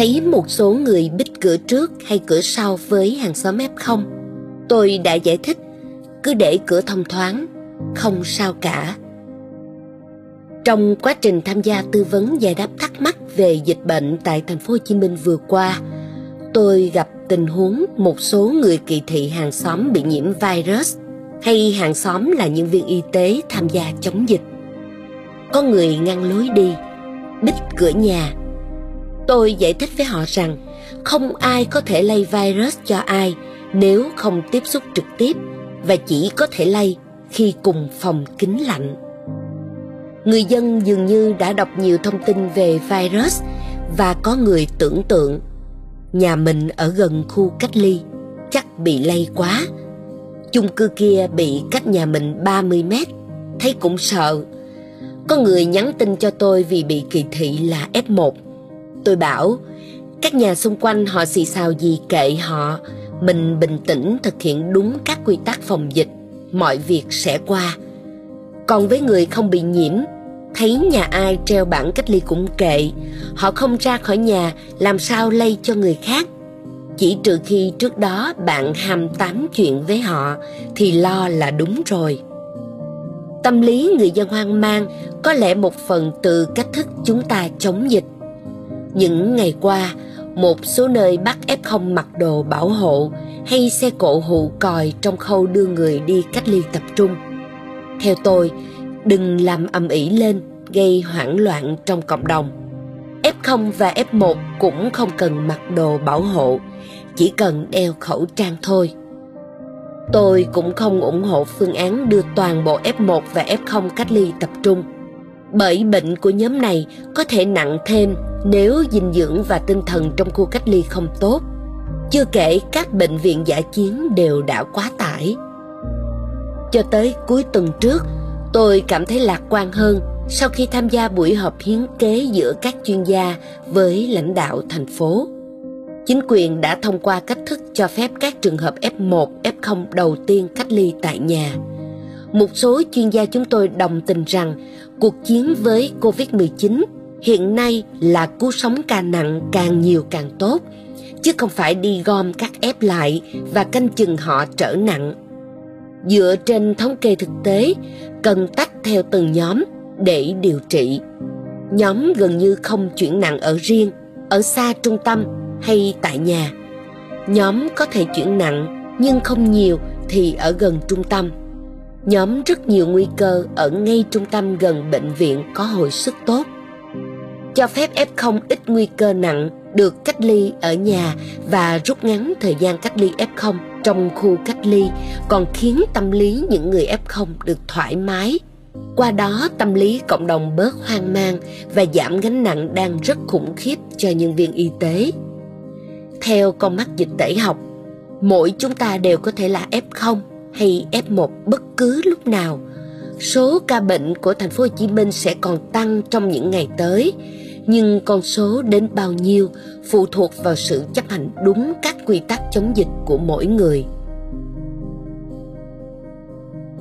Thấy một số người bích cửa trước hay cửa sau với hàng xóm F0, tôi đã giải thích cứ để cửa thông thoáng, không sao cả. Trong quá trình tham gia tư vấn giải đáp thắc mắc về dịch bệnh tại thành phố Hồ Chí Minh vừa qua, tôi gặp tình huống một số người kỳ thị hàng xóm bị nhiễm virus hay hàng xóm là nhân viên y tế tham gia chống dịch. Có người ngăn lối đi, bích cửa nhà. Tôi giải thích với họ rằng không ai có thể lây virus cho ai nếu không tiếp xúc trực tiếp và chỉ có thể lây khi cùng phòng kính lạnh. Người dân dường như đã đọc nhiều thông tin về virus và có người tưởng tượng nhà mình ở gần khu cách ly chắc bị lây quá. Chung cư kia bị cách nhà mình 30 mét, thấy cũng sợ. Có người nhắn tin cho tôi vì bị kỳ thị là F1. Tôi bảo, các nhà xung quanh họ xì xào gì kệ họ, mình bình tĩnh thực hiện đúng các quy tắc phòng dịch, mọi việc sẽ qua. Còn với người không bị nhiễm, thấy nhà ai treo bảng cách ly cũng kệ, họ không ra khỏi nhà làm sao lây cho người khác. Chỉ trừ khi trước đó bạn ham tám chuyện với họ thì lo là đúng rồi. Tâm lý người dân hoang mang có lẽ một phần từ cách thức chúng ta chống dịch. Những ngày qua, một số nơi bắt F0 mặc đồ bảo hộ hay xe cộ hụ còi trong khâu đưa người đi cách ly tập trung. Theo tôi, đừng làm ầm ĩ lên, gây hoảng loạn trong cộng đồng. F0 và F1 cũng không cần mặc đồ bảo hộ, chỉ cần đeo khẩu trang thôi. Tôi cũng không ủng hộ phương án đưa toàn bộ F1 và F0 cách ly tập trung. Bởi bệnh của nhóm này có thể nặng thêm nếu dinh dưỡng và tinh thần trong khu cách ly không tốt. Chưa kể các bệnh viện giả chiến đều đã quá tải. Cho tới cuối tuần trước, tôi cảm thấy lạc quan hơn sau khi tham gia buổi họp hiến kế giữa các chuyên gia với lãnh đạo thành phố. Chính quyền đã thông qua cách thức cho phép các trường hợp F1, F0 đầu tiên cách ly tại nhà. Một số chuyên gia chúng tôi đồng tình rằng cuộc chiến với COVID-19 hiện nay là cứu sống càng nặng càng nhiều càng tốt, chứ không phải đi gom các ép lại và canh chừng họ trở nặng. Dựa trên thống kê thực tế, cần tách theo từng nhóm để điều trị. Nhóm gần như không chuyển nặng ở riêng, ở xa trung tâm hay tại nhà. Nhóm có thể chuyển nặng nhưng không nhiều thì ở gần trung tâm. Nhóm rất nhiều nguy cơ ở ngay trung tâm gần bệnh viện có hồi sức tốt. Cho phép F0 ít nguy cơ nặng được cách ly ở nhà và rút ngắn thời gian cách ly F0 trong khu cách ly còn khiến tâm lý những người F0 được thoải mái qua đó tâm lý cộng đồng bớt hoang mang và giảm gánh nặng đang rất khủng khiếp cho nhân viên y tế. Theo con mắt dịch tễ học, mỗi chúng ta đều có thể là F0 hay F1 bất cứ lúc nào. Số ca bệnh của thành phố Hồ Chí Minh sẽ còn tăng trong những ngày tới, nhưng con số đến bao nhiêu phụ thuộc vào sự chấp hành đúng các quy tắc chống dịch của mỗi người.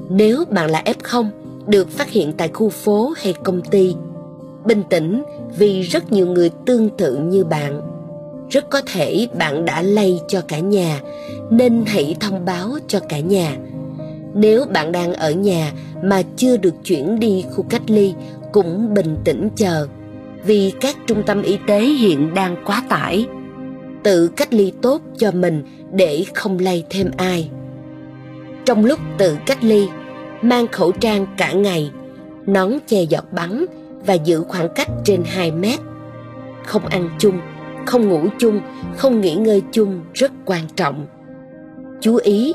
Nếu bạn là F0 được phát hiện tại khu phố hay công ty. Bình tĩnh vì rất nhiều người tương tự như bạn. Rất có thể bạn đã lây cho cả nhà, nên hãy thông báo cho cả nhà. Nếu bạn đang ở nhà mà chưa được chuyển đi khu cách ly, cũng bình tĩnh chờ, vì các trung tâm y tế hiện đang quá tải. Tự cách ly tốt cho mình để không lây thêm ai. Trong lúc tự cách ly, mang khẩu trang cả ngày, nón che giọt bắn và giữ khoảng cách trên 2 mét. Không ăn chung, không ngủ chung, không nghỉ ngơi chung rất quan trọng. Chú ý,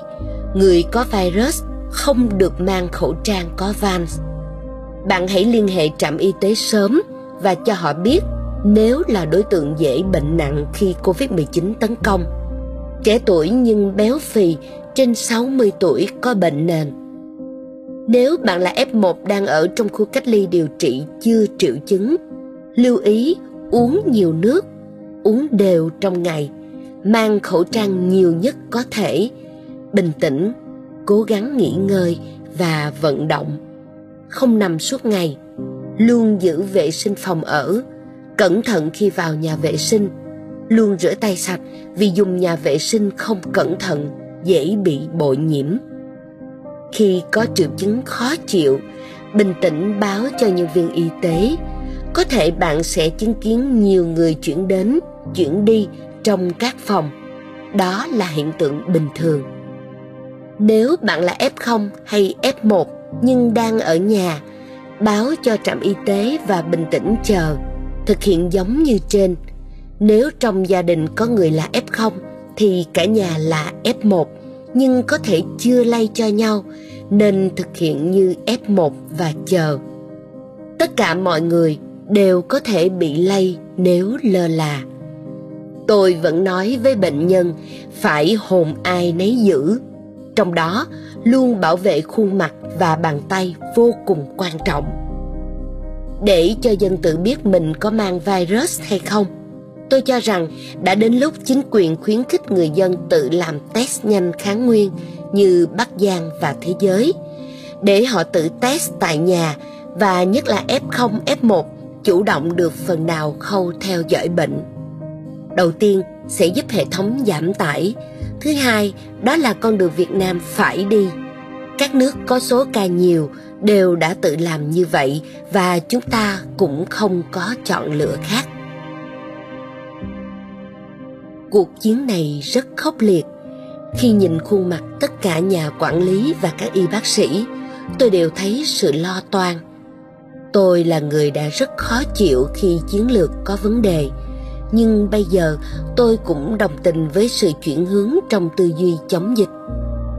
người có virus không được mang khẩu trang có van. Bạn hãy liên hệ trạm y tế sớm và cho họ biết nếu là đối tượng dễ bệnh nặng khi Covid-19 tấn công. Trẻ tuổi nhưng béo phì trên 60 tuổi có bệnh nền nếu bạn là F1 đang ở trong khu cách ly điều trị chưa triệu chứng, lưu ý uống nhiều nước, uống đều trong ngày, mang khẩu trang nhiều nhất có thể, bình tĩnh, cố gắng nghỉ ngơi và vận động. Không nằm suốt ngày, luôn giữ vệ sinh phòng ở, cẩn thận khi vào nhà vệ sinh, Luôn rửa tay sạch vì dùng nhà vệ sinh không cẩn thận dễ bị bội nhiễm. Khi có triệu chứng khó chịu, bình tĩnh báo cho nhân viên y tế. Có thể bạn sẽ chứng kiến nhiều người chuyển đến, chuyển đi trong các phòng. Đó là hiện tượng bình thường. Nếu bạn là F0 hay F1 nhưng đang ở nhà, báo cho trạm y tế và bình tĩnh chờ, thực hiện giống như trên. Nếu trong gia đình có người là F0 thì cả nhà là F1 nhưng có thể chưa lây cho nhau nên thực hiện như F1 và chờ. Tất cả mọi người đều có thể bị lây nếu lơ là. Tôi vẫn nói với bệnh nhân phải hồn ai nấy giữ. Trong đó, luôn bảo vệ khuôn mặt và bàn tay vô cùng quan trọng. Để cho dân tự biết mình có mang virus hay không, tôi cho rằng đã đến lúc chính quyền khuyến khích người dân tự làm test nhanh kháng nguyên như Bắc Giang và thế giới, để họ tự test tại nhà và nhất là F0, F1 chủ động được phần nào khâu theo dõi bệnh. Đầu tiên sẽ giúp hệ thống giảm tải. Thứ hai, đó là con đường Việt Nam phải đi. Các nước có số ca nhiều đều đã tự làm như vậy và chúng ta cũng không có chọn lựa khác. Cuộc chiến này rất khốc liệt. Khi nhìn khuôn mặt tất cả nhà quản lý và các y bác sĩ, tôi đều thấy sự lo toan. Tôi là người đã rất khó chịu khi chiến lược có vấn đề, nhưng bây giờ tôi cũng đồng tình với sự chuyển hướng trong tư duy chống dịch.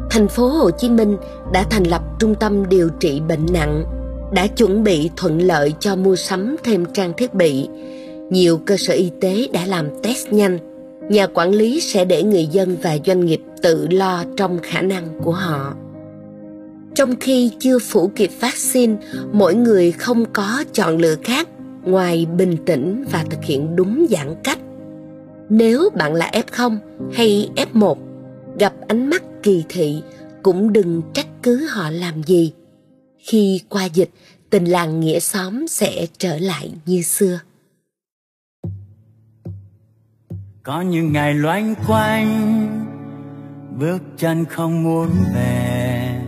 Thành phố Hồ Chí Minh đã thành lập trung tâm điều trị bệnh nặng, đã chuẩn bị thuận lợi cho mua sắm thêm trang thiết bị. Nhiều cơ sở y tế đã làm test nhanh. Nhà quản lý sẽ để người dân và doanh nghiệp tự lo trong khả năng của họ. Trong khi chưa phủ kịp vaccine, mỗi người không có chọn lựa khác ngoài bình tĩnh và thực hiện đúng giãn cách. Nếu bạn là F0 hay F1, gặp ánh mắt kỳ thị cũng đừng trách cứ họ làm gì. Khi qua dịch, tình làng nghĩa xóm sẽ trở lại như xưa. Có những ngày loanh quanh, bước chân không muốn về.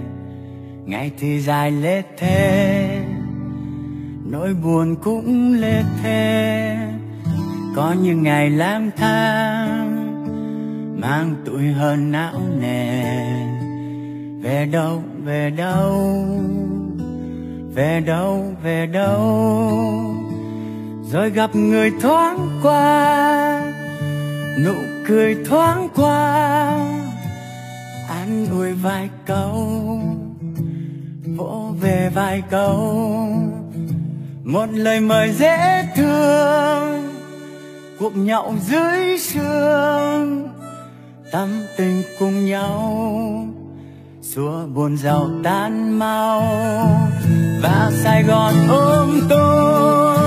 Ngày thì dài lết thế, nỗi buồn cũng lê thê, Có những ngày lang thang, mang tuổi hơn não nề. Về đâu về đâu? Về đâu về đâu? Rồi gặp người thoáng qua nụ cười thoáng qua an ủi vài câu vỗ về vài câu một lời mời dễ thương cuộc nhậu dưới sương. Tâm tình cùng nhau, xua buồn giàu tan mau. Và sài gòn ôm tôi,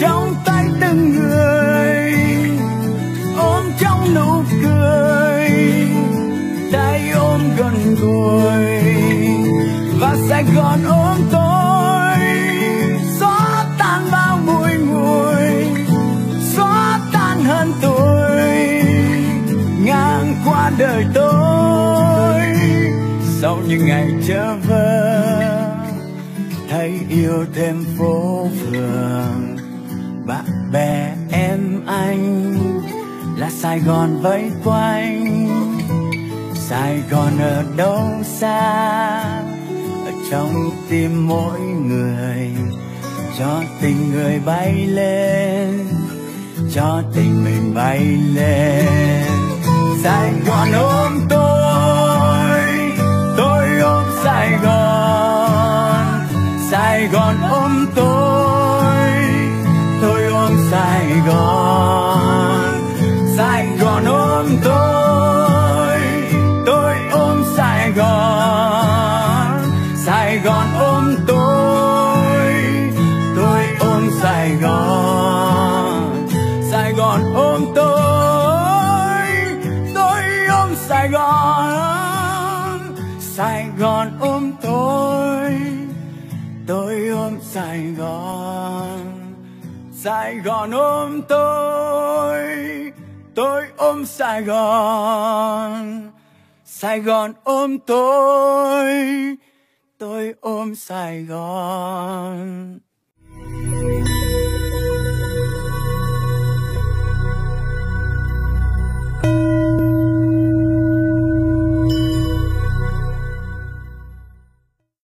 trong tay từng người. Ôm trong nụ cười, tay ôm gần gũi. Và sài gòn ôm những ngày trở về thấy yêu thêm phố phường. Bạn bè em anh là sài gòn vây quanh. Sài gòn ở đâu xa, ở trong tim mỗi người. Cho tình người bay lên, cho tình mình bay lên. Sài gòn ôm tôi sài gòn. Sài gòn ôm tôi tôi ôm sài gòn. Sài gòn ôm tôi tôi ôm sài gòn. Sài gòn ôm tôi tôi ôm sài gòn. Sài Gòn ôm tôi tôi ôm Sài Gòn. Sài Gòn ôm tôi tôi ôm Sài Gòn.